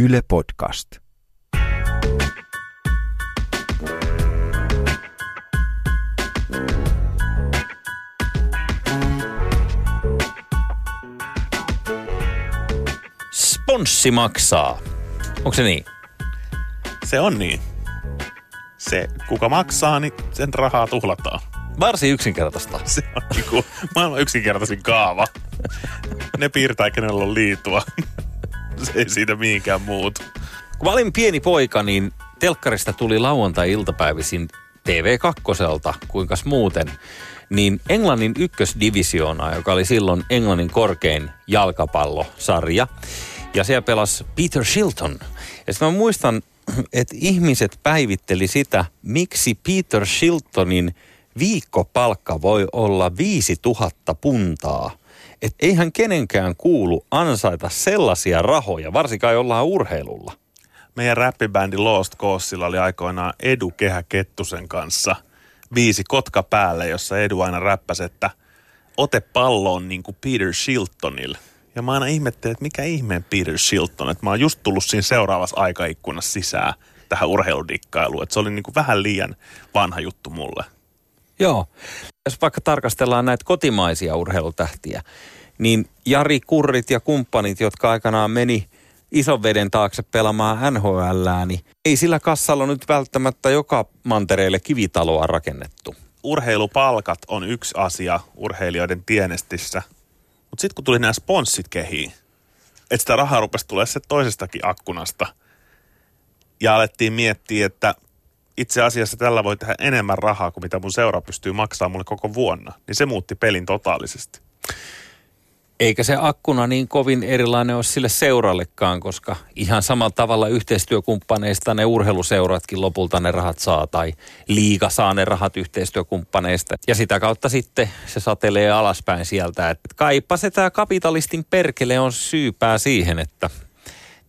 Yle Podcast. Sponssi maksaa. Onko se niin? Se on niin. Se, kuka maksaa, niin sen rahaa tuhlataan. Varsin yksinkertaista. Se on niinku maailman yksinkertaisin kaava. Ne piirtää, kenellä on liitua. Se ei siitä mihinkään muutu. Kun mä olin pieni poika, niin telkkarista tuli lauantai-iltapäivisin TV2, kuinkas muuten, niin Englannin ykkösdivisioona, joka oli silloin Englannin korkein jalkapallosarja. Ja siellä pelasi Peter Shilton. Ja sitten mä muistan, että ihmiset päivitteli sitä, miksi Peter Shiltonin viikkopalkka voi olla 5000 puntaa. Että eihän kenenkään kuulu ansaita sellaisia rahoja, varsinkaan jollain urheilulla. Meidän räppibändi Lost Causeilla oli aikoinaan Edu Kehä Kettusen kanssa viisi kotka päälle, jossa Edu aina räppäsi, että ote palloon niin kuin Peter Shiltonille. Ja mä aina ihmettelin, että mikä ihmeen Peter Shilton, että mä oon just tullut siinä seuraavassa aikaikkunassa sisään tähän urheiludikkailuun, että se oli niin kuin vähän liian vanha juttu mulle. Joo. Jos vaikka tarkastellaan näitä kotimaisia urheilutähtiä, niin Jari Kurrit ja kumppanit, jotka aikanaan meni ison veden taakse pelaamaan NHL, niin ei sillä kassalla nyt välttämättä joka mantereelle kivitaloa rakennettu. Urheilupalkat on yksi asia urheilijoiden tienestissä, mutta sitten kun tuli nämä sponssit kehiin, että sitä rahaa rupesi tulee se toisestakin akkunasta, ja alettiin miettiä, että itse asiassa tällä voi tehdä enemmän rahaa kuin mitä mun seura pystyy maksamaan mulle koko vuonna, niin se muutti pelin totaalisesti. Eikä se akkuna niin kovin erilainen ole sille seurallekaan, koska ihan samalla tavalla yhteistyökumppaneista ne urheiluseuratkin lopulta ne rahat saa tai liiga saa ne rahat yhteistyökumppaneista. Ja sitä kautta sitten se satelee alaspäin sieltä, että kaipa se tämä kapitalistin perkele on syypää siihen, että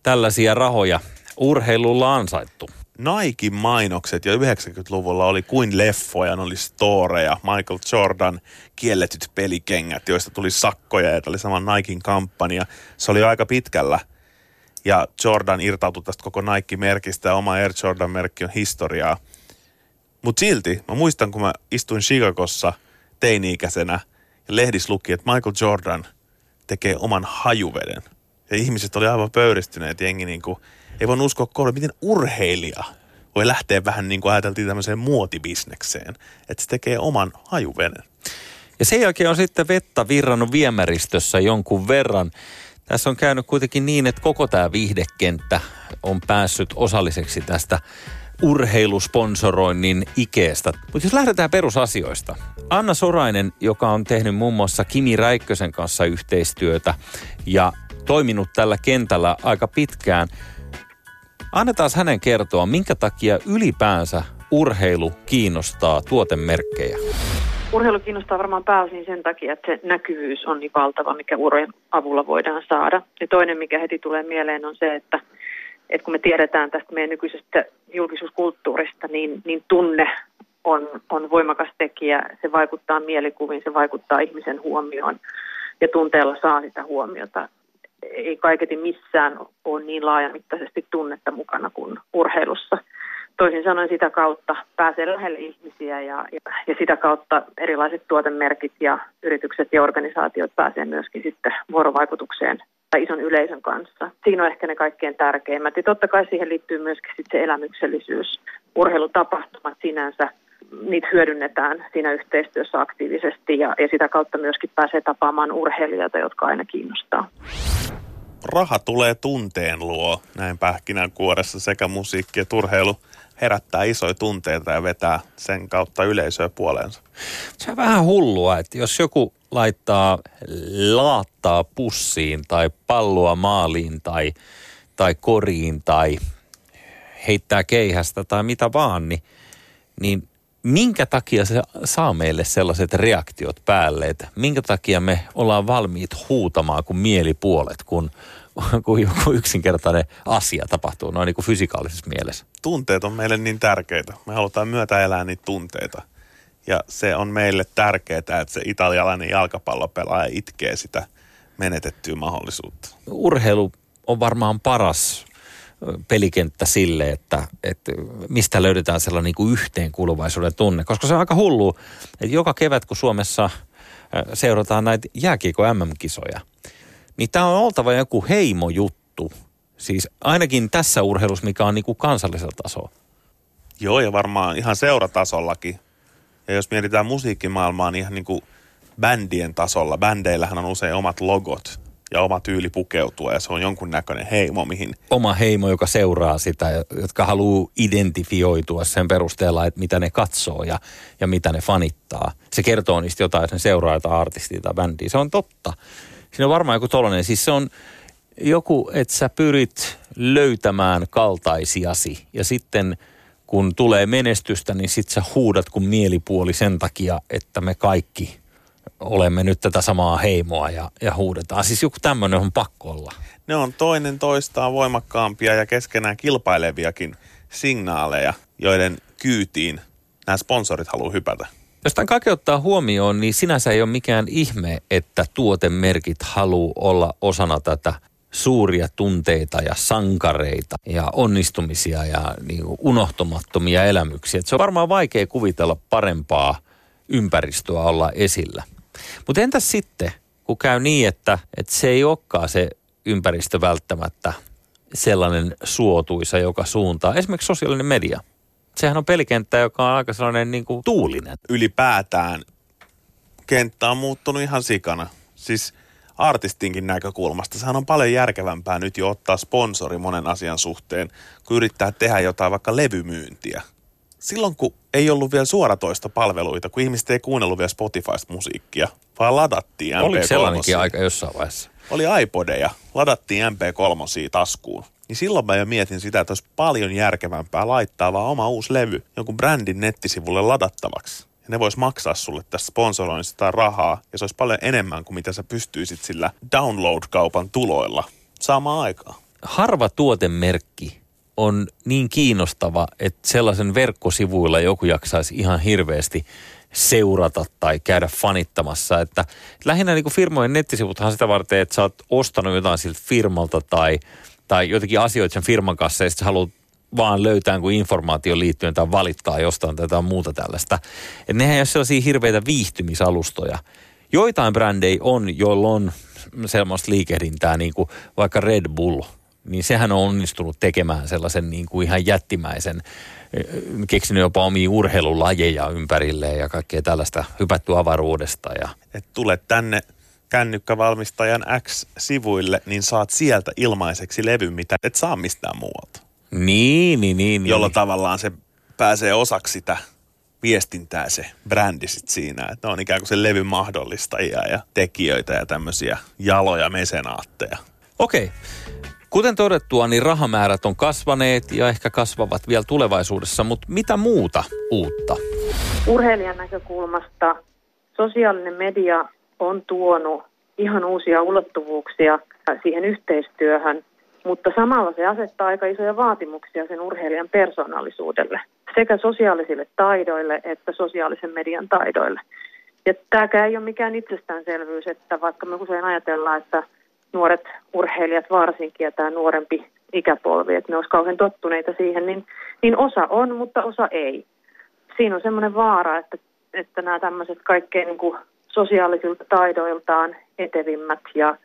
tällaisia rahoja urheilulla ansaittu. Nike mainokset jo 90-luvulla oli kuin leffoja, ne oli storeja, Michael Jordan kielletyt pelikengät, joista tuli sakkoja ja tämä oli sama Niken kampanja. Se oli aika pitkällä ja Jordan irtautui tästä koko Nike-merkistä ja oma Air Jordan-merkki on historiaa. Mutta silti, mä muistan kun mä istuin Chicagossa teini-ikäisenä ja lehdis luki, että Michael Jordan tekee oman hajuveden. Ja ihmiset oli aivan pöyristyneet, jengi niin kuin ei voinut uskoa kohdalla, miten urheilija voi lähteä vähän niin kuin ajateltiin tämmöiseen muotibisnekseen, että se tekee oman hajuvenen. Ja sen jälkeen on sitten vettä virrannut viemäristössä jonkun verran. Tässä on käynyt kuitenkin niin, että koko tämä viihdekenttä on päässyt osalliseksi tästä urheilusponsoroinnin ikeestä. Mutta jos lähdetään perusasioista. Anna Sorainen, joka on tehnyt muun muassa Kimi Räikkösen kanssa yhteistyötä ja toiminut tällä kentällä aika pitkään – Annetaan hänen kertoa, minkä takia ylipäänsä urheilu kiinnostaa tuotemerkkejä. Urheilu kiinnostaa varmaan pääosin sen takia, että se näkyvyys on niin valtava, mikä urojen avulla voidaan saada. Ja toinen, mikä heti tulee mieleen, on se, että, että kun me tiedetään tästä meidän nykyisestä julkisuuskulttuurista, niin, niin tunne on, on voimakas tekijä. Se vaikuttaa mielikuviin, se vaikuttaa ihmisen huomioon ja tunteella saa sitä huomiota ei kaiketi missään ole niin laajamittaisesti tunnetta mukana kuin urheilussa. Toisin sanoen sitä kautta pääsee lähelle ihmisiä ja, ja, ja sitä kautta erilaiset tuotemerkit ja yritykset ja organisaatiot pääsee myöskin sitten vuorovaikutukseen tai ison yleisön kanssa. Siinä on ehkä ne kaikkein tärkeimmät. Ja totta kai siihen liittyy myöskin sitten se elämyksellisyys. Urheilutapahtumat sinänsä niitä hyödynnetään siinä yhteistyössä aktiivisesti ja, ja sitä kautta myöskin pääsee tapaamaan urheilijoita, jotka aina kiinnostaa. Raha tulee tunteen luo näin pähkinänkuoressa sekä musiikki että urheilu herättää isoja tunteita ja vetää sen kautta yleisöä puoleensa. Se on vähän hullua, että jos joku laittaa laattaa pussiin tai palloa maaliin tai, tai koriin tai heittää keihästä tai mitä vaan, niin, niin minkä takia se saa meille sellaiset reaktiot päälle, että minkä takia me ollaan valmiit huutamaan kuin mielipuolet, kun, kun joku yksinkertainen asia tapahtuu noin niin kuin fysikaalisessa mielessä. Tunteet on meille niin tärkeitä. Me halutaan myötä elää niitä tunteita. Ja se on meille tärkeää, että se italialainen jalkapallopelaaja itkee sitä menetettyä mahdollisuutta. Urheilu on varmaan paras pelikenttä sille, että, että mistä löydetään sellainen niin kuin yhteenkuuluvaisuuden tunne. Koska se on aika hullu, että joka kevät kun Suomessa seurataan näitä jääkiekko MM-kisoja, niin tämä on oltava joku heimojuttu. Siis ainakin tässä urheilussa, mikä on niin kuin kansallisella tasolla. Joo, ja varmaan ihan seuratasollakin. Ja jos mietitään musiikkimaailmaa, niin ihan niin kuin bändien tasolla. Bändeillähän on usein omat logot ja oma tyyli pukeutua ja se on jonkunnäköinen heimo, mihin... Oma heimo, joka seuraa sitä, jotka haluaa identifioitua sen perusteella, että mitä ne katsoo ja, ja mitä ne fanittaa. Se kertoo niistä jotain, sen seuraa jotain artistia tai bändiä. Se on totta. Siinä on varmaan joku tollainen. Siis se on joku, että sä pyrit löytämään kaltaisiasi ja sitten kun tulee menestystä, niin sit sä huudat kuin mielipuoli sen takia, että me kaikki olemme nyt tätä samaa heimoa ja, ja huudetaan. Siis joku tämmöinen on pakko olla. Ne on toinen toistaan voimakkaampia ja keskenään kilpaileviakin signaaleja, joiden kyytiin nämä sponsorit haluaa hypätä. Jos tämän kaikki ottaa huomioon, niin sinänsä ei ole mikään ihme, että tuotemerkit haluaa olla osana tätä suuria tunteita ja sankareita ja onnistumisia ja niin unohtumattomia elämyksiä. Et se on varmaan vaikea kuvitella parempaa ympäristöä olla esillä. Mutta entäs sitten, kun käy niin, että, että se ei olekaan se ympäristö välttämättä sellainen suotuisa joka suuntaa. Esimerkiksi sosiaalinen media. Sehän on pelikenttä, joka on aika sellainen niin kuin tuulinen. Ylipäätään kenttä on muuttunut ihan sikana. Siis artistinkin näkökulmasta. Sehän on paljon järkevämpää nyt jo ottaa sponsori monen asian suhteen, kun yrittää tehdä jotain vaikka levymyyntiä silloin kun ei ollut vielä suoratoista palveluita, kun ihmiset ei kuunnellut vielä Spotifysta musiikkia, vaan ladattiin MP3. Oliko sellainenkin aika jossain vaiheessa? Oli iPodeja, ladattiin MP3 taskuun. Niin silloin mä jo mietin sitä, että olisi paljon järkevämpää laittaa vaan oma uusi levy jonkun brändin nettisivulle ladattavaksi. Ja ne vois maksaa sulle tästä sponsoroinnista rahaa, ja se olisi paljon enemmän kuin mitä sä pystyisit sillä download-kaupan tuloilla saamaan aikaa. Harva tuotemerkki on niin kiinnostava, että sellaisen verkkosivuilla joku jaksaisi ihan hirveästi seurata tai käydä fanittamassa. Että lähinnä niin kuin firmojen nettisivuthan sitä varten, että sä oot ostanut jotain siltä firmalta tai, tai jotenkin asioita sen firman kanssa ja sitten haluat vaan löytää kuin informaatio liittyen tai valittaa jostain tai jotain muuta tällaista. Et nehän ei ole sellaisia hirveitä viihtymisalustoja. Joitain brändejä on, joilla on sellaista liikehdintää, niin kuin vaikka Red Bull – niin sehän on onnistunut tekemään sellaisen niin kuin ihan jättimäisen, eh, keksinyt jopa omia urheilulajeja ympärilleen ja kaikkea tällaista hypätty avaruudesta. Ja. Et tule tänne kännykkävalmistajan X-sivuille, niin saat sieltä ilmaiseksi levy, mitä et saa mistään muualta. Niin, niin, niin. Jolla niin. tavallaan se pääsee osaksi sitä viestintää se brändi sit siinä, että ne on ikään kuin se levyn mahdollistajia ja tekijöitä ja tämmöisiä jaloja mesenaatteja. Okei. Okay. Kuten todettua, niin rahamäärät on kasvaneet ja ehkä kasvavat vielä tulevaisuudessa, mutta mitä muuta uutta? Urheilijan näkökulmasta sosiaalinen media on tuonut ihan uusia ulottuvuuksia siihen yhteistyöhön, mutta samalla se asettaa aika isoja vaatimuksia sen urheilijan persoonallisuudelle, sekä sosiaalisille taidoille että sosiaalisen median taidoille. Ja tämäkään ei ole mikään itsestäänselvyys, että vaikka me usein ajatellaan, että nuoret urheilijat varsinkin ja tämä nuorempi ikäpolvi, että ne olisi kauhean tottuneita siihen, niin, niin osa on, mutta osa ei. Siinä on semmoinen vaara, että, että nämä tämmöiset kaikkein niin kuin sosiaalisilta taidoiltaan etevimmät ja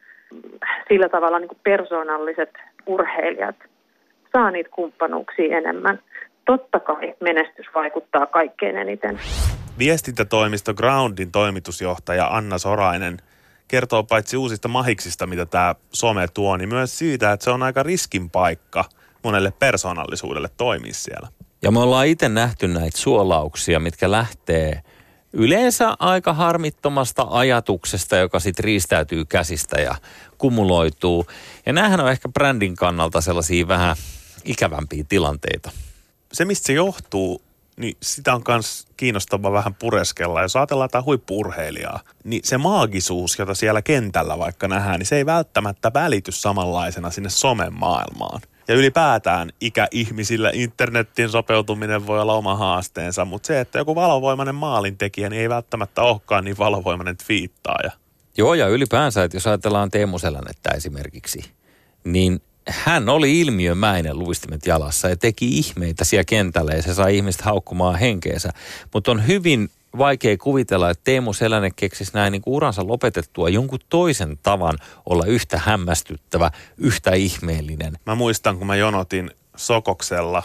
sillä tavalla niin kuin persoonalliset urheilijat saa niitä kumppanuuksia enemmän. Totta kai menestys vaikuttaa kaikkein eniten. Viestintätoimisto Groundin toimitusjohtaja Anna Sorainen – kertoo paitsi uusista mahiksista, mitä tämä some tuo, niin myös siitä, että se on aika riskin paikka monelle persoonallisuudelle toimia siellä. Ja me ollaan itse nähty näitä suolauksia, mitkä lähtee yleensä aika harmittomasta ajatuksesta, joka sitten riistäytyy käsistä ja kumuloituu. Ja näähän on ehkä brändin kannalta sellaisia vähän ikävämpiä tilanteita. Se, mistä se johtuu, niin sitä on myös kiinnostava vähän pureskella. Jos ajatellaan tätä huippurheilijaa, niin se maagisuus, jota siellä kentällä vaikka nähdään, niin se ei välttämättä välity samanlaisena sinne somen maailmaan. Ja ylipäätään ikäihmisillä internetin sopeutuminen voi olla oma haasteensa, mutta se, että joku valovoimainen maalintekijä, niin ei välttämättä olekaan niin valovoimainen twiittaaja. Joo, ja ylipäänsä, että jos ajatellaan Teemu Selänettä esimerkiksi, niin hän oli ilmiömäinen luistimet jalassa ja teki ihmeitä siellä kentällä ja se sai ihmiset haukkumaan henkeensä. Mutta on hyvin vaikea kuvitella, että Teemu Selänne keksisi näin niin uransa lopetettua jonkun toisen tavan olla yhtä hämmästyttävä, yhtä ihmeellinen. Mä muistan, kun mä jonotin Sokoksella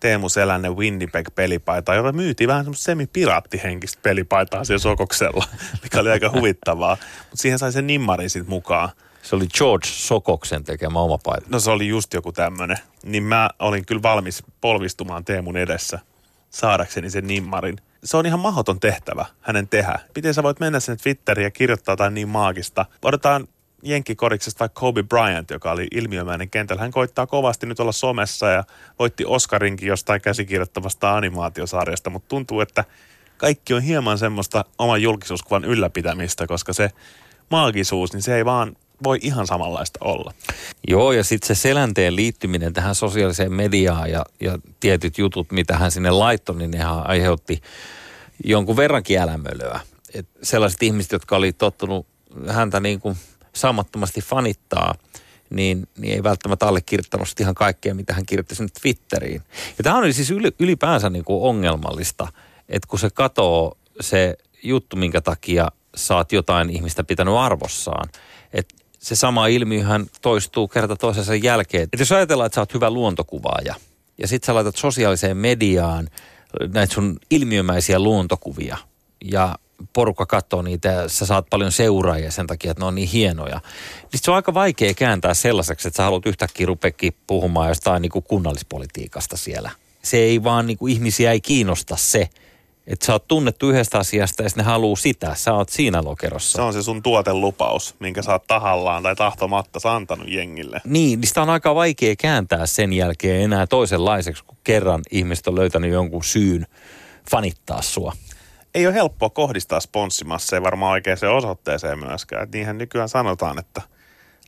Teemu Selänne Winnipeg-pelipaitaa, jota myytiin vähän semmoista semi-piraattihenkistä pelipaitaa siellä Sokoksella, mikä oli aika huvittavaa. Mutta siihen sai sen nimmarin sitten mukaan. Se oli George Sokoksen tekemä oma paita. No se oli just joku tämmönen. Niin mä olin kyllä valmis polvistumaan Teemun edessä saadakseni sen nimmarin. Se on ihan mahdoton tehtävä hänen tehdä. Miten sä voit mennä sinne Twitteriin ja kirjoittaa jotain niin maagista? Odotetaan jenkkikoriksesta Kobe Bryant, joka oli ilmiömäinen kentällä. Hän koittaa kovasti nyt olla somessa ja voitti Oscarinkin jostain käsikirjoittamasta animaatiosarjasta, mutta tuntuu, että kaikki on hieman semmoista oman julkisuuskuvan ylläpitämistä, koska se maagisuus, niin se ei vaan voi ihan samanlaista olla. Joo, ja sitten se selänteen liittyminen tähän sosiaaliseen mediaan ja, ja tietyt jutut, mitä hän sinne laittoi, niin nehän aiheutti jonkun verrankin älämölöä. Et sellaiset ihmiset, jotka oli tottunut häntä niin kuin saamattomasti fanittaa, niin, niin ei välttämättä allekirjoittanut ihan kaikkea, mitä hän kirjoitti sinne Twitteriin. Ja tämä on siis ylipäänsä niin kuin ongelmallista, että kun se katoo se juttu, minkä takia saat jotain ihmistä pitänyt arvossaan, että se sama ilmiöhän toistuu kerta toisensa jälkeen. Et jos ajatellaan, että sä oot hyvä luontokuvaaja ja sit sä laitat sosiaaliseen mediaan näitä sun ilmiömäisiä luontokuvia ja porukka katsoo niitä ja sä saat paljon seuraajia sen takia, että ne on niin hienoja. Niin se on aika vaikea kääntää sellaiseksi, että sä haluat yhtäkkiä rupeakin puhumaan jostain niin kuin kunnallispolitiikasta siellä. Se ei vaan, niin kuin ihmisiä ei kiinnosta se, että sä oot tunnettu yhdestä asiasta ja ne haluaa sitä. Sä oot siinä lokerossa. Se on se sun tuotelupaus, minkä sä oot tahallaan tai tahtomatta antanut jengille. Niin, niin sitä on aika vaikea kääntää sen jälkeen enää toisenlaiseksi, kun kerran ihmiset on löytänyt jonkun syyn fanittaa sua. Ei ole helppoa kohdistaa sponssimasseja varmaan oikeaan osoitteeseen myöskään. Et niinhän nykyään sanotaan, että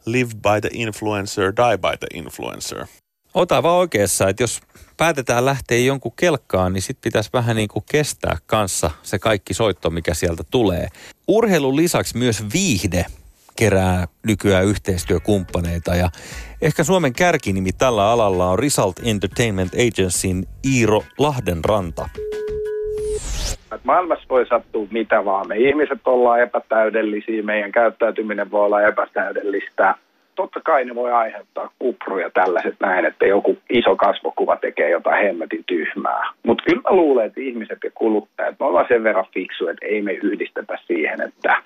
live by the influencer, die by the influencer. Ota vaan oikeassa, että jos päätetään lähteä jonkun kelkkaan, niin sitten pitäisi vähän niin kuin kestää kanssa se kaikki soitto, mikä sieltä tulee. Urheilun lisäksi myös viihde kerää nykyään yhteistyökumppaneita ja ehkä Suomen kärkinimi tällä alalla on Result Entertainment Agencyn Iiro Lahdenranta. Maailmassa voi sattua mitä vaan. Me ihmiset ollaan epätäydellisiä, meidän käyttäytyminen voi olla epätäydellistä totta kai ne voi aiheuttaa kupruja tällaiset näin, että joku iso kasvokuva tekee jotain hemmetin tyhmää. Mutta kyllä mä luulen, että ihmiset ja kuluttajat, me ollaan sen verran fiksu, että ei me yhdistetä siihen, että,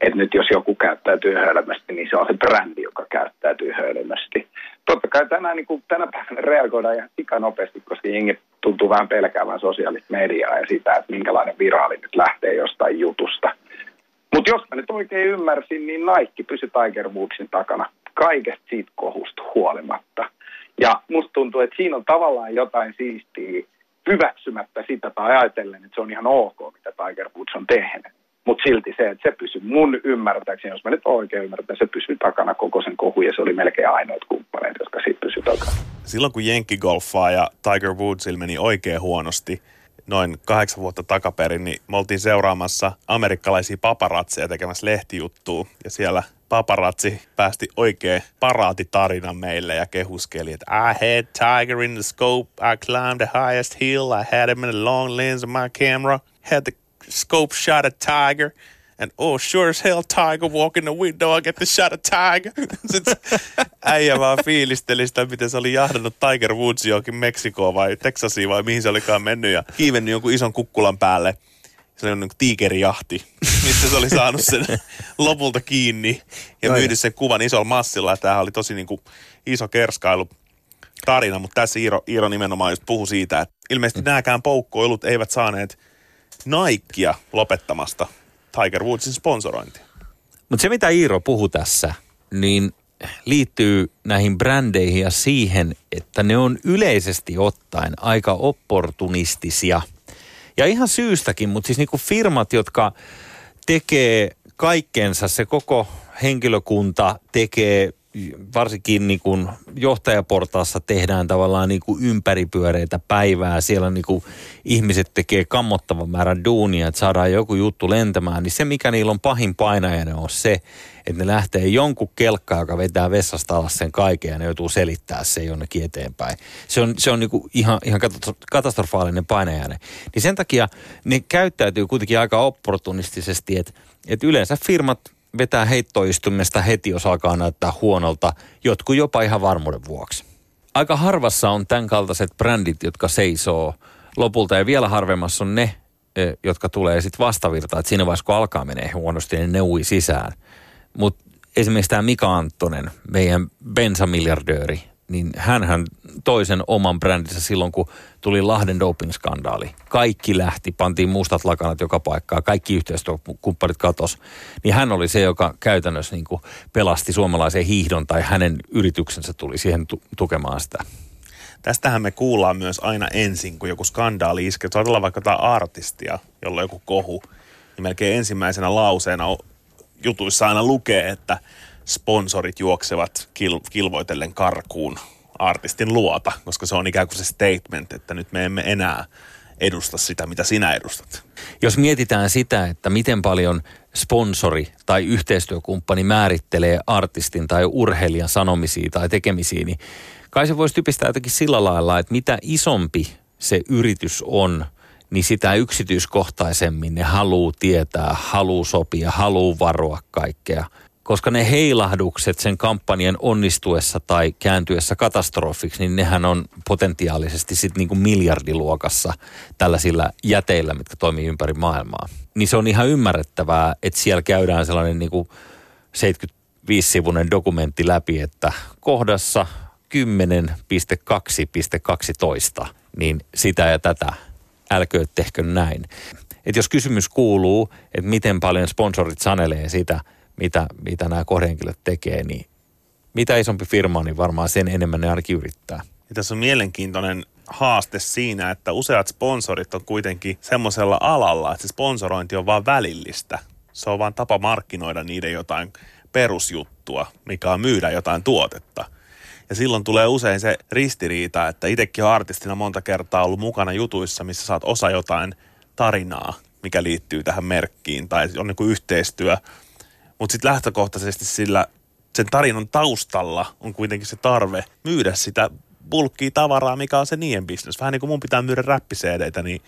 että nyt jos joku käyttäytyy hölmösti, niin se on se brändi, joka käyttäytyy hölmösti. Totta kai tänään, niin kuin tänä päivänä reagoidaan ihan nopeasti, koska jengi tuntuu vähän pelkäävän sosiaalista mediaa ja sitä, että minkälainen viraali nyt lähtee jostain jutusta. Mutta jos mä nyt oikein ymmärsin, niin Nike pysyi Tiger Woodsin takana kaikesta siitä kohusta huolimatta. Ja musta tuntuu, että siinä on tavallaan jotain siistiä hyväksymättä sitä tai ajatellen, että se on ihan ok, mitä Tiger Woods on tehnyt. Mutta silti se, että se pysyy mun ymmärtääkseni, jos mä nyt oikein ymmärrän, se pysyy takana koko sen kohu ja se oli melkein ainoat kumppaneet, jotka siitä pysyy takana. Silloin kun Golfaa ja Tiger Woods meni oikein huonosti, noin kahdeksan vuotta takaperin, niin me oltiin seuraamassa amerikkalaisia paparatseja tekemässä lehtijuttua. Ja siellä paparazzi päästi oikein paraatitarinan meille ja kehuskeli, että I had tiger in the scope, I climbed the highest hill, I had him in the long lens of my camera, had the scope shot a tiger, and oh sure as hell tiger walk in the window, I get the shot a tiger. Sitten äijä vaan fiilisteli sitä, miten se oli jahdannut Tiger Woods johonkin Meksikoon vai Texasiin vai mihin se olikaan mennyt ja kiivennyt jonkun ison kukkulan päälle se oli niin tiikerijahti, missä se oli saanut sen lopulta kiinni ja myynyt sen kuvan isolla massilla. Tämä oli tosi niin kuin iso kerskailu tarina, mutta tässä Iiro, Iiro nimenomaan just puhui siitä, että ilmeisesti nämäkään poukkoilut eivät saaneet Nikea lopettamasta Tiger Woodsin sponsorointia. Mutta se, mitä Iiro puhui tässä, niin liittyy näihin brändeihin ja siihen, että ne on yleisesti ottaen aika opportunistisia – ja ihan syystäkin, mutta siis niinku firmat, jotka tekee kaikkensa, se koko henkilökunta tekee varsinkin niin kuin johtajaportaassa tehdään tavallaan niin kuin ympäripyöreitä päivää. Siellä niin kuin ihmiset tekee kammottavan määrän duunia, että saadaan joku juttu lentämään. Niin se, mikä niillä on pahin painajainen, on se, että ne lähtee jonkun kelkka, joka vetää vessasta alas sen kaiken ja ne joutuu selittää se jonnekin eteenpäin. Se on, se on niin kuin ihan, ihan katastrofaalinen painajainen. Niin sen takia ne käyttäytyy kuitenkin aika opportunistisesti, että, että yleensä firmat – vetää heittoistumista heti, jos alkaa näyttää huonolta, jotkut jopa ihan varmuuden vuoksi. Aika harvassa on tämän kaltaiset brändit, jotka seisoo lopulta ja vielä harvemmassa on ne, e, jotka tulee sitten vastavirtaan, siinä vaiheessa kun alkaa menee huonosti, niin ne ui sisään. Mutta esimerkiksi tämä Mika Anttonen, meidän bensamiljardööri, niin hän toisen oman brändinsä silloin, kun tuli Lahden doping-skandaali. Kaikki lähti, pantiin mustat lakanat joka paikkaa, kaikki yhteistyökumppanit katos. Niin hän oli se, joka käytännössä niin kuin pelasti suomalaisen hiihdon tai hänen yrityksensä tuli siihen tu- tukemaan sitä. Tästähän me kuullaan myös aina ensin, kun joku skandaali iskee. Ajatellaan vaikka jotain artistia, jolla on joku kohu, niin melkein ensimmäisenä lauseena jutuissa aina lukee, että – sponsorit juoksevat kil, kilvoitellen karkuun artistin luota, koska se on ikään kuin se statement, että nyt me emme enää edusta sitä, mitä sinä edustat. Jos mietitään sitä, että miten paljon sponsori tai yhteistyökumppani määrittelee artistin tai urheilijan sanomisia tai tekemisiä, niin kai se voisi typistää jotenkin sillä lailla, että mitä isompi se yritys on, niin sitä yksityiskohtaisemmin ne haluaa tietää, haluaa sopia, haluaa varoa kaikkea koska ne heilahdukset sen kampanjan onnistuessa tai kääntyessä katastrofiksi, niin nehän on potentiaalisesti sitten niin kuin miljardiluokassa tällaisilla jäteillä, mitkä toimii ympäri maailmaa. Niin se on ihan ymmärrettävää, että siellä käydään sellainen niin kuin 75-sivuinen dokumentti läpi, että kohdassa 10.2.12, niin sitä ja tätä älköö tehkö näin. Et jos kysymys kuuluu, että miten paljon sponsorit sanelee sitä – mitä, mitä nämä kohdehenkilöt tekee, niin mitä isompi firma niin varmaan sen enemmän ne ainakin yrittää. Ja tässä on mielenkiintoinen haaste siinä, että useat sponsorit on kuitenkin semmoisella alalla, että se sponsorointi on vain välillistä. Se on vain tapa markkinoida niiden jotain perusjuttua, mikä on myydä jotain tuotetta. Ja silloin tulee usein se ristiriita, että itsekin on artistina monta kertaa ollut mukana jutuissa, missä saat osa jotain tarinaa, mikä liittyy tähän merkkiin, tai on niin kuin yhteistyö mutta sitten lähtökohtaisesti sillä sen tarinan taustalla on kuitenkin se tarve myydä sitä bulkkia tavaraa, mikä on se niiden bisnes. Vähän niin kuin mun pitää myydä räppiseedeitä, niin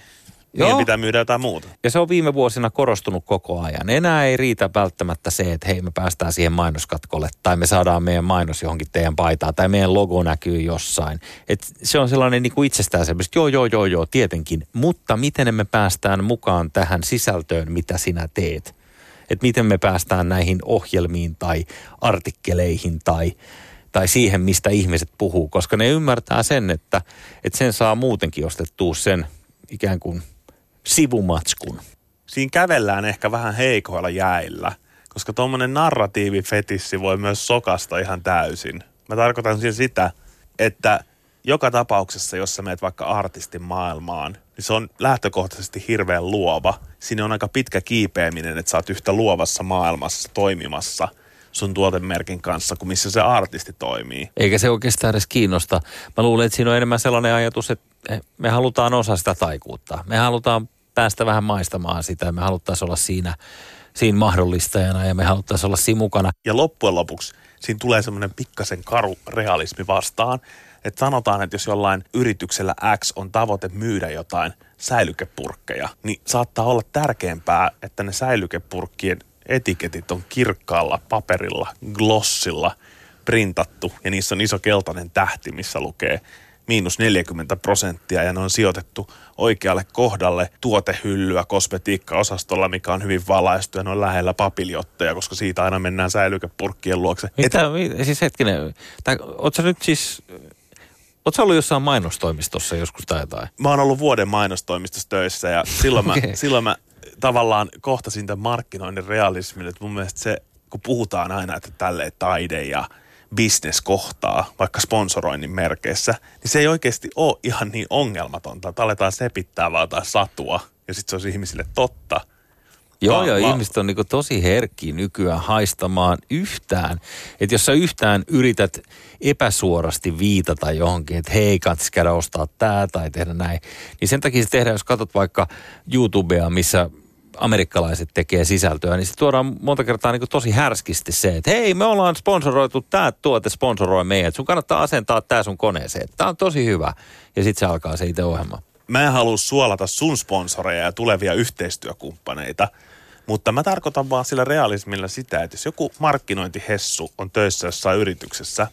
Joo. Niiden pitää myydä jotain muuta. Ja se on viime vuosina korostunut koko ajan. Enää ei riitä välttämättä se, että hei me päästään siihen mainoskatkolle tai me saadaan meidän mainos johonkin teidän paitaan tai meidän logo näkyy jossain. Et se on sellainen niin kuin itsestään semmoista, joo joo joo joo tietenkin, mutta miten me päästään mukaan tähän sisältöön, mitä sinä teet että miten me päästään näihin ohjelmiin tai artikkeleihin tai, tai siihen, mistä ihmiset puhuu, koska ne ymmärtää sen, että, että sen saa muutenkin ostettua sen ikään kuin sivumatskun. Siinä kävellään ehkä vähän heikoilla jäillä, koska tuommoinen narratiivifetissi voi myös sokasta ihan täysin. Mä tarkoitan siis sitä, että joka tapauksessa, jos sä meet vaikka artistin maailmaan, niin se on lähtökohtaisesti hirveän luova. Siinä on aika pitkä kiipeäminen, että sä oot yhtä luovassa maailmassa toimimassa sun tuotemerkin kanssa kuin missä se artisti toimii. Eikä se oikeastaan edes kiinnosta. Mä luulen, että siinä on enemmän sellainen ajatus, että me halutaan osa sitä taikuutta. Me halutaan päästä vähän maistamaan sitä. Me haluttaisiin olla siinä, siinä mahdollistajana ja me haluttaisiin olla siinä mukana. Ja loppujen lopuksi siinä tulee semmoinen pikkasen karu realismi vastaan, että sanotaan, että jos jollain yrityksellä X on tavoite myydä jotain säilykepurkkeja, niin saattaa olla tärkeämpää, että ne säilykepurkkien etiketit on kirkkaalla paperilla, glossilla printattu ja niissä on iso keltainen tähti, missä lukee miinus 40 prosenttia ja ne on sijoitettu oikealle kohdalle tuotehyllyä kosmetiikkaosastolla, mikä on hyvin valaistu ja ne on lähellä papiljotteja, koska siitä aina mennään säilykepurkkien luokse. Mitä, Et... siis hetkinen, ootko nyt siis Oletko ollut jossain mainostoimistossa joskus tai jotain? Mä oon ollut vuoden mainostoimistossa töissä ja silloin, okay. mä, silloin mä tavallaan kohtasin tämän markkinoinnin realismin, että mun mielestä se, kun puhutaan aina, että tälleen taide ja business kohtaa, vaikka sponsoroinnin merkeissä, niin se ei oikeasti ole ihan niin ongelmatonta, että aletaan sepittää vaan satua ja sitten se olisi ihmisille totta. Joo, ja La- ihmiset on niinku tosi herkkiä nykyään haistamaan yhtään. Että jos sä yhtään yrität epäsuorasti viitata johonkin, että hei, katsis käydä ostaa tää tai tehdä näin, niin sen takia se tehdään, jos katsot vaikka YouTubea, missä amerikkalaiset tekee sisältöä, niin se tuodaan monta kertaa niin tosi härskisti se, että hei, me ollaan sponsoroitu, tämä tuote sponsoroi meidät, sun kannattaa asentaa tämä sun koneeseen. Tämä on tosi hyvä. Ja sitten se alkaa se itse ohjelma. Mä en halua suolata sun sponsoreja ja tulevia yhteistyökumppaneita, mutta mä tarkoitan vaan sillä realismilla sitä, että jos joku markkinointihessu on töissä jossain yrityksessä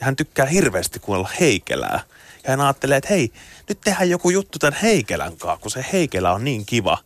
ja hän tykkää hirveästi kuulla heikelää ja hän ajattelee, että hei, nyt tehdään joku juttu tämän heikelän kanssa, kun se heikelä on niin kiva,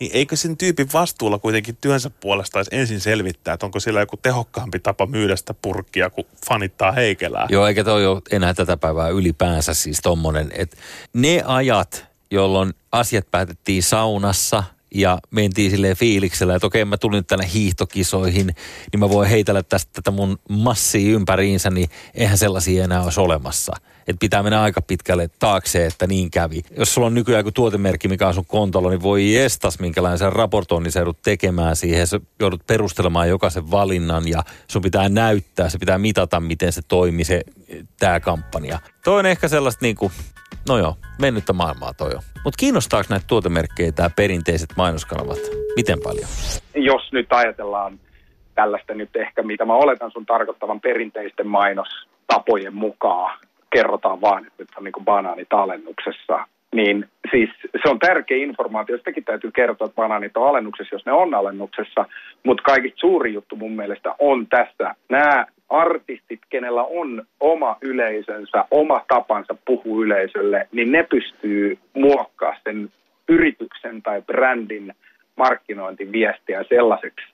niin eikö sen tyypin vastuulla kuitenkin työnsä puolesta edes ensin selvittää, että onko sillä joku tehokkaampi tapa myydä sitä purkkia, kun fanittaa heikelää? Joo, eikä toi ole enää tätä päivää ylipäänsä siis tommonen, että ne ajat, jolloin asiat päätettiin saunassa ja mentiin silleen fiiliksellä, että okei mä tulin tänne hiihtokisoihin, niin mä voin heitellä tästä tätä mun massia ympäriinsä, niin eihän sellaisia enää olisi olemassa. Että pitää mennä aika pitkälle taakse, että niin kävi. Jos sulla on nykyään joku tuotemerkki, mikä on sun kontolla, niin voi estas, minkälainen sen raportoinnin sä joudut tekemään siihen. Sä joudut perustelemaan jokaisen valinnan ja sun pitää näyttää, se pitää mitata, miten se toimii se tämä kampanja. Toi on ehkä sellaista niinku, no joo, mennyttä maailmaa toi on. Mutta kiinnostaako näitä tuotemerkkejä tämä perinteiset mainoskanavat? Miten paljon? jos nyt ajatellaan tällaista nyt ehkä, mitä mä oletan sun tarkoittavan perinteisten mainostapojen mukaan, kerrotaan vaan, että nyt on niin kuin banaanit alennuksessa, niin siis se on tärkeä informaatio. Sitäkin täytyy kertoa, että banaanit on alennuksessa, jos ne on alennuksessa. Mutta kaikista suuri juttu mun mielestä on tässä nämä artistit, kenellä on oma yleisönsä, oma tapansa puhua yleisölle, niin ne pystyy muokkaamaan sen yrityksen tai brändin markkinointiviestiä sellaiseksi,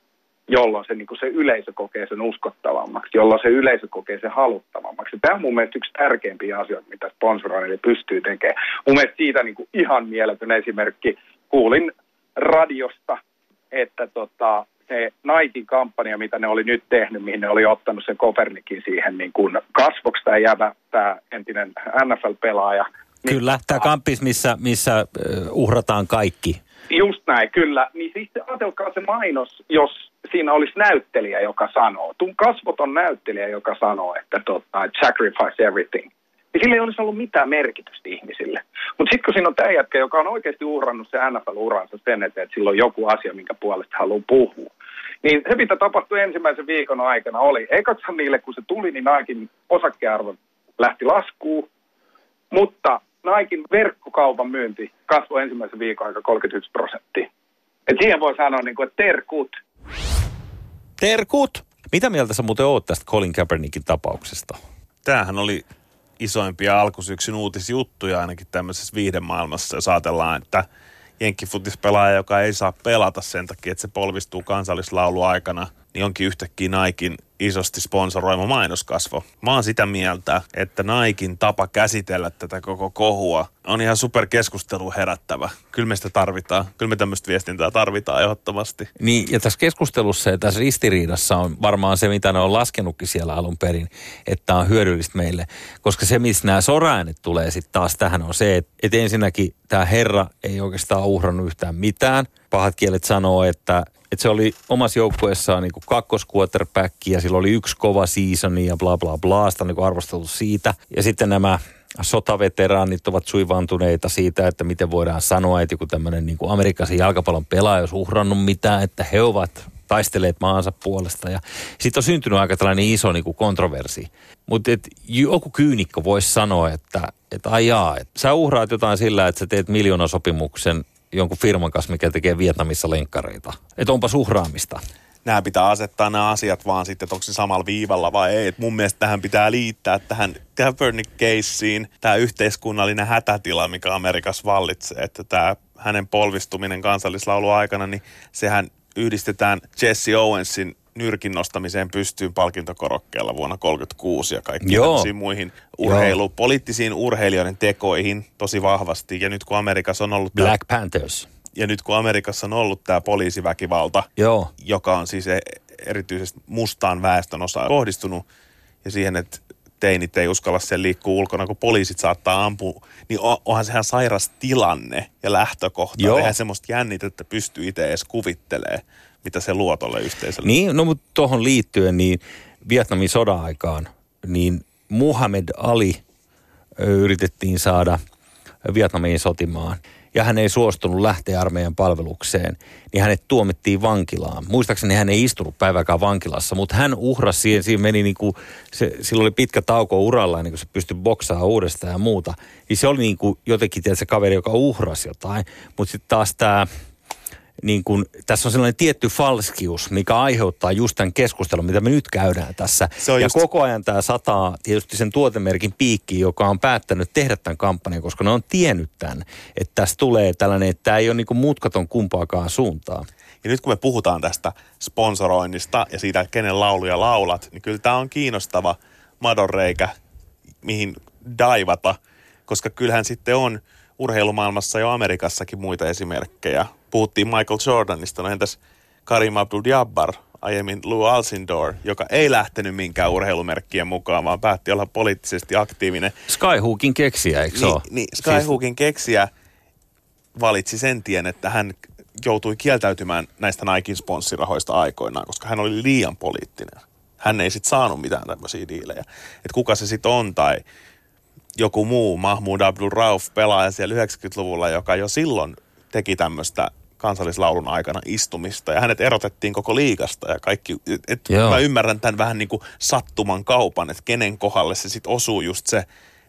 jolloin se, niin se yleisö kokee sen uskottavammaksi, jolloin se yleisö kokee sen haluttavammaksi. Tämä on mun mielestä yksi tärkeimpiä asioita, mitä sponsoroinnille pystyy tekemään. Mun mielestä siitä niin kuin ihan mieletön esimerkki. Kuulin radiosta, että tota, se Nikein kampanja, mitä ne oli nyt tehnyt, mihin ne oli ottanut sen Kopernikin siihen niin kuin kasvoksi tämä jäävä, tämä entinen NFL-pelaaja. Niin, Kyllä, tämä kampis, missä, missä uh, uhrataan kaikki. Just näin, kyllä. Niin siis ajatelkaa se mainos, jos siinä olisi näyttelijä, joka sanoo, tuun kasvoton näyttelijä, joka sanoo, että tota, sacrifice everything. Niin sillä ei olisi ollut mitään merkitystä ihmisille. Mutta sitten kun siinä on tämä jätkä, joka on oikeasti uhrannut se NFL-uransa sen eteen, että sillä on joku asia, minkä puolesta haluaa puhua. Niin se, mitä tapahtui ensimmäisen viikon aikana, oli, ekathan niille, kun se tuli, niin Naikin osakkearvo lähti laskuun, mutta Naikin verkkokaupan myynti kasvoi ensimmäisen viikon aika 31 prosenttia. Et siihen voi sanoa, niin kuin, että terkut. Terkut! Mitä mieltä sä muuten oot tästä Colin Kaepernickin tapauksesta? Tämähän oli isoimpia alkusyksyn uutisjuttuja ainakin tämmöisessä viihdemaailmassa, jos ajatellaan, että jenkkifutispelaaja, joka ei saa pelata sen takia, että se polvistuu kansallislaulu aikana, niin onkin yhtäkkiä Naikin isosti sponsoroima mainoskasvo. Mä oon sitä mieltä, että Naikin tapa käsitellä tätä koko kohua on ihan super keskustelu herättävä. Kyllä me sitä tarvitaan. Kyllä me tämmöistä viestintää tarvitaan ehdottomasti. Niin, ja tässä keskustelussa ja tässä ristiriidassa on varmaan se, mitä ne on laskenutkin siellä alun perin, että on hyödyllistä meille. Koska se, missä nämä soraäänet tulee sitten taas tähän, on se, että, että ensinnäkin tämä herra ei oikeastaan uhrannut yhtään mitään. Pahat kielet sanoo, että, että se oli omassa joukkueessaan niin kakkosquarterback ja sillä oli yksi kova seasoni ja bla bla bla, sitä on niin arvosteltu siitä. Ja sitten nämä sotaveteraanit ovat suivantuneita siitä, että miten voidaan sanoa, että joku tämmöinen niin amerikkalaisen jalkapallon pelaaja olisi uhrannut mitään, että he ovat taisteleet maansa puolesta. Ja sitten on syntynyt aika tällainen iso niin kuin kontroversi. Mutta joku kyynikko voisi sanoa, että, että ajaa, että sä uhraat jotain sillä, että sä teet miljoonasopimuksen jonkun firman kanssa, mikä tekee Vietnamissa lenkkareita. Että onpa uhraamista nämä pitää asettaa nämä asiat vaan sitten, että onko se samalla viivalla vai ei. Et mun mielestä tähän pitää liittää tähän Kaepernick-keissiin tämä yhteiskunnallinen hätätila, mikä Amerikassa vallitsee. Että tämä hänen polvistuminen kansallislaulu aikana, niin sehän yhdistetään Jesse Owensin nyrkin nostamiseen pystyyn palkintokorokkeella vuonna 1936 ja kaikkiin muihin urheilu, Joo. poliittisiin urheilijoiden tekoihin tosi vahvasti. Ja nyt kun Amerikassa on ollut... Black tämä, Panthers ja nyt kun Amerikassa on ollut tämä poliisiväkivalta, Joo. joka on siis erityisesti mustaan väestön osa kohdistunut, ja siihen, että teinit ei uskalla sen liikkuu ulkona, kun poliisit saattaa ampua, niin onhan sehän sairas tilanne ja lähtökohta. Joo. Eihän semmoista jännitettä pysty itse edes kuvittelee, mitä se luo tolle yhteisölle. Niin, no mutta tuohon liittyen, niin Vietnamin sodan aikaan, niin Muhammad Ali yritettiin saada Vietnamiin sotimaan – ja hän ei suostunut lähteä armeijan palvelukseen, niin hänet tuomittiin vankilaan. Muistaakseni hän ei istunut päiväkään vankilassa, mutta hän uhrasi siihen, siinä meni niin kuin, se, sillä oli pitkä tauko uralla, niin kuin se pystyi boksaamaan uudestaan ja muuta. Niin se oli niin kuin jotenkin se kaveri, joka uhrasi jotain, mutta sitten taas tämä niin kun, tässä on sellainen tietty falskius, mikä aiheuttaa just tämän keskustelun, mitä me nyt käydään tässä. ja just... koko ajan tämä sataa tietysti sen tuotemerkin piikki, joka on päättänyt tehdä tämän kampanjan, koska ne on tiennyt tämän, että tässä tulee tällainen, että tämä ei ole niin mutkaton kumpaakaan suuntaan. Ja nyt kun me puhutaan tästä sponsoroinnista ja siitä, kenen lauluja laulat, niin kyllä tämä on kiinnostava madonreikä, mihin daivata, koska kyllähän sitten on urheilumaailmassa ja Amerikassakin muita esimerkkejä puhuttiin Michael Jordanista, no entäs Karim Abdul-Jabbar, aiemmin Lou Alcindor, joka ei lähtenyt minkään urheilumerkkien mukaan, vaan päätti olla poliittisesti aktiivinen. Skyhookin keksiä, eikö niin, niin, Skyhookin siis... keksiä valitsi sen tien, että hän joutui kieltäytymään näistä Nikein sponssirahoista aikoinaan, koska hän oli liian poliittinen. Hän ei sitten saanut mitään tämmöisiä diilejä. Että kuka se sitten on tai joku muu Mahmoud Abdul Rauf pelaaja siellä 90-luvulla, joka jo silloin teki tämmöistä kansallislaulun aikana istumista ja hänet erotettiin koko liikasta ja kaikki, et mä ymmärrän tämän vähän niin kuin sattuman kaupan, että kenen kohdalle se sitten osuu just se,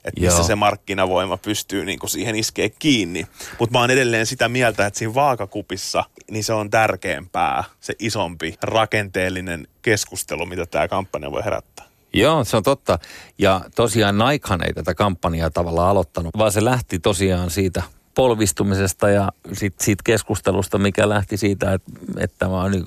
että missä Joo. se markkinavoima pystyy niin kuin siihen iskee kiinni. Mutta mä oon edelleen sitä mieltä, että siinä vaakakupissa niin se on tärkeämpää, se isompi rakenteellinen keskustelu, mitä tämä kampanja voi herättää. Joo, se on totta. Ja tosiaan Nikehan ei tätä kampanjaa tavallaan aloittanut, vaan se lähti tosiaan siitä polvistumisesta ja sit, siitä keskustelusta, mikä lähti siitä, että, että tämä on niin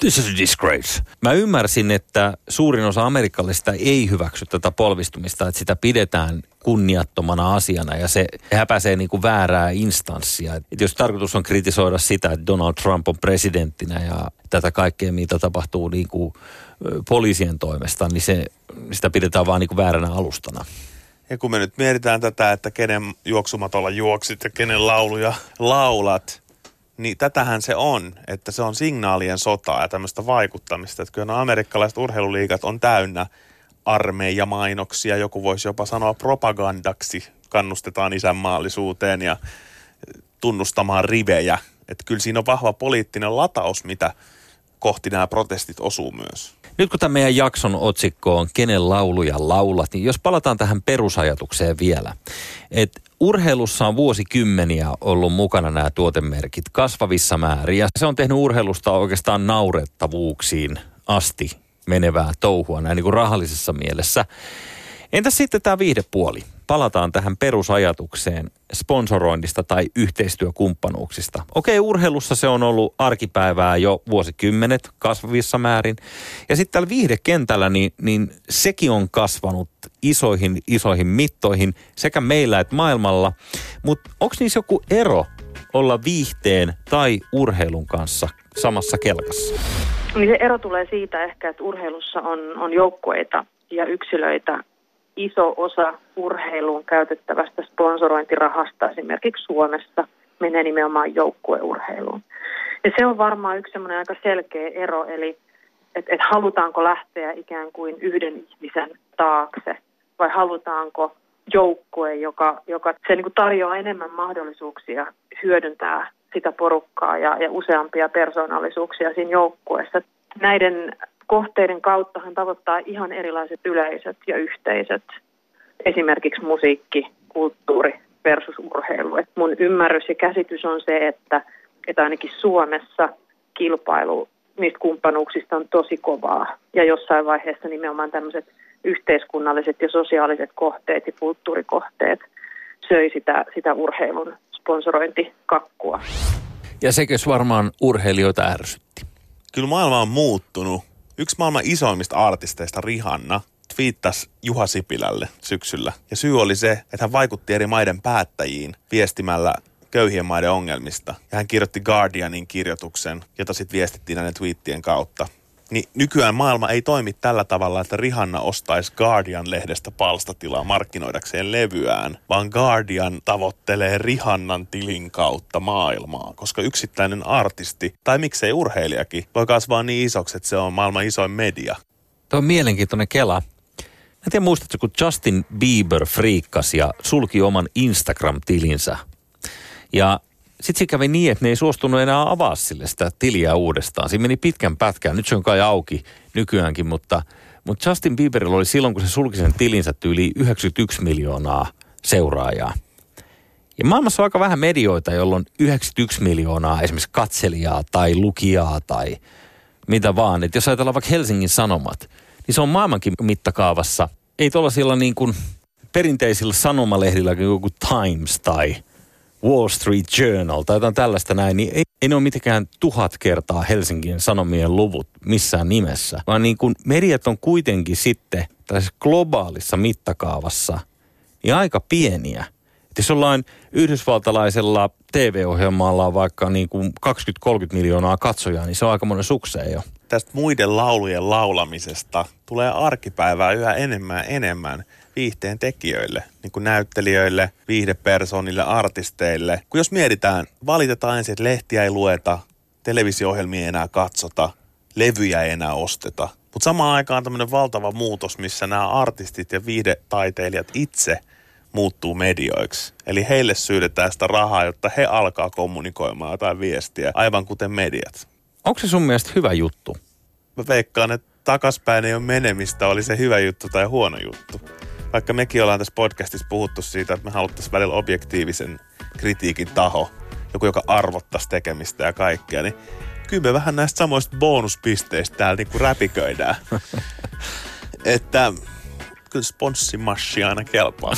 this is a disgrace. Mä ymmärsin, että suurin osa amerikkalaisista ei hyväksy tätä polvistumista, että sitä pidetään kunniattomana asiana ja se häpäisee niin kuin väärää instanssia. Et jos tarkoitus on kritisoida sitä, että Donald Trump on presidenttinä ja tätä kaikkea, mitä tapahtuu niin kuin poliisien toimesta, niin se, sitä pidetään vaan niin kuin vääränä alustana. Ja kun me nyt mietitään tätä, että kenen juoksumatolla juoksit ja kenen lauluja laulat, niin tätähän se on, että se on signaalien sotaa ja tämmöistä vaikuttamista. Että kyllä nämä amerikkalaiset urheiluliigat on täynnä armeijamainoksia, joku voisi jopa sanoa propagandaksi, kannustetaan isänmaallisuuteen ja tunnustamaan rivejä. Että kyllä siinä on vahva poliittinen lataus, mitä kohti nämä protestit osuu myös. Nyt kun tämä meidän jakson otsikko on Kenen lauluja laulat, niin jos palataan tähän perusajatukseen vielä. Että urheilussa on vuosikymmeniä ollut mukana nämä tuotemerkit kasvavissa määrin. Ja se on tehnyt urheilusta oikeastaan naurettavuuksiin asti menevää touhua näin niin kuin rahallisessa mielessä. Entäs sitten tämä viihdepuoli? Palataan tähän perusajatukseen sponsoroinnista tai yhteistyökumppanuuksista. Okei, urheilussa se on ollut arkipäivää jo vuosikymmenet kasvavissa määrin. Ja sitten täällä viihdekentällä, niin, niin sekin on kasvanut isoihin, isoihin mittoihin sekä meillä että maailmalla. Mutta onko niissä joku ero olla viihteen tai urheilun kanssa samassa kelkassa? Niin se ero tulee siitä ehkä, että urheilussa on, on joukkueita ja yksilöitä, iso osa urheiluun käytettävästä sponsorointirahasta esimerkiksi Suomessa menee nimenomaan joukkueurheiluun. Ja se on varmaan yksi semmoinen aika selkeä ero, eli että et halutaanko lähteä ikään kuin yhden ihmisen taakse vai halutaanko joukkue, joka, joka se niin kuin tarjoaa enemmän mahdollisuuksia hyödyntää sitä porukkaa ja, ja useampia persoonallisuuksia siinä joukkueessa. Näiden kohteiden kautta hän tavoittaa ihan erilaiset yleisöt ja yhteisöt, esimerkiksi musiikki, kulttuuri versus urheilu. Et mun ymmärrys ja käsitys on se, että, että ainakin Suomessa kilpailu niistä kumppanuuksista on tosi kovaa. Ja jossain vaiheessa nimenomaan tämmöiset yhteiskunnalliset ja sosiaaliset kohteet ja kulttuurikohteet söi sitä, sitä urheilun sponsorointikakkua. Ja sekös varmaan urheilijoita ärsytti? Kyllä maailma on muuttunut Yksi maailman isoimmista artisteista, Rihanna, twiittasi Juha Sipilälle syksyllä. Ja syy oli se, että hän vaikutti eri maiden päättäjiin viestimällä köyhien maiden ongelmista. Ja hän kirjoitti Guardianin kirjoituksen, jota sitten viestittiin näiden twiittien kautta. Niin nykyään maailma ei toimi tällä tavalla, että Rihanna ostaisi Guardian-lehdestä palstatilaa markkinoidakseen levyään, vaan Guardian tavoittelee Rihannan tilin kautta maailmaa, koska yksittäinen artisti, tai miksei urheilijakin, voi kasvaa niin isoksi, että se on maailman isoin media. Tuo on mielenkiintoinen kela. En tiedä muistatko, kun Justin Bieber friikkasi ja sulki oman Instagram-tilinsä. Ja sitten kävi niin, että ne ei suostunut enää avaa sille sitä tiliä uudestaan. Siinä meni pitkän pätkään. Nyt se on kai auki nykyäänkin, mutta, mutta Justin Bieberilla oli silloin, kun se sulki sen tilinsä yli 91 miljoonaa seuraajaa. Ja maailmassa on aika vähän medioita, joilla on 91 miljoonaa esimerkiksi katselijaa tai lukijaa tai mitä vaan. Et jos ajatellaan vaikka Helsingin Sanomat, niin se on maailmankin mittakaavassa. Ei tuollaisilla niin kuin perinteisillä sanomalehdillä kuin joku Times tai – Wall Street Journal tai jotain tällaista näin, niin ei, ei ne ole mitenkään tuhat kertaa Helsingin Sanomien luvut missään nimessä, vaan niin kuin mediat on kuitenkin sitten tällaisessa globaalissa mittakaavassa niin aika pieniä. Et jos jollain yhdysvaltalaisella TV-ohjelmalla on vaikka niin kuin 20-30 miljoonaa katsojaa, niin se on aika monen sukseen jo. Tästä muiden laulujen laulamisesta tulee arkipäivää yhä enemmän enemmän viihteen tekijöille, niin kuin näyttelijöille, viihdepersonille, artisteille. Kun jos mietitään, valitetaan ensin, että lehtiä ei lueta, televisio-ohjelmia ei enää katsota, levyjä ei enää osteta. Mutta samaan aikaan tämmöinen valtava muutos, missä nämä artistit ja viihdetaiteilijat itse muuttuu medioiksi. Eli heille syydetään sitä rahaa, jotta he alkaa kommunikoimaan jotain viestiä, aivan kuten mediat. Onko se sun mielestä hyvä juttu? Mä veikkaan, että takaspäin ei ole menemistä, oli se hyvä juttu tai huono juttu vaikka mekin ollaan tässä podcastissa puhuttu siitä, että me haluttaisiin välillä objektiivisen kritiikin taho, joku, joka arvottaisi tekemistä ja kaikkea, niin kyllä me vähän näistä samoista bonuspisteistä täällä niin kuin räpiköidään. että kyllä sponssimassi aina kelpaa.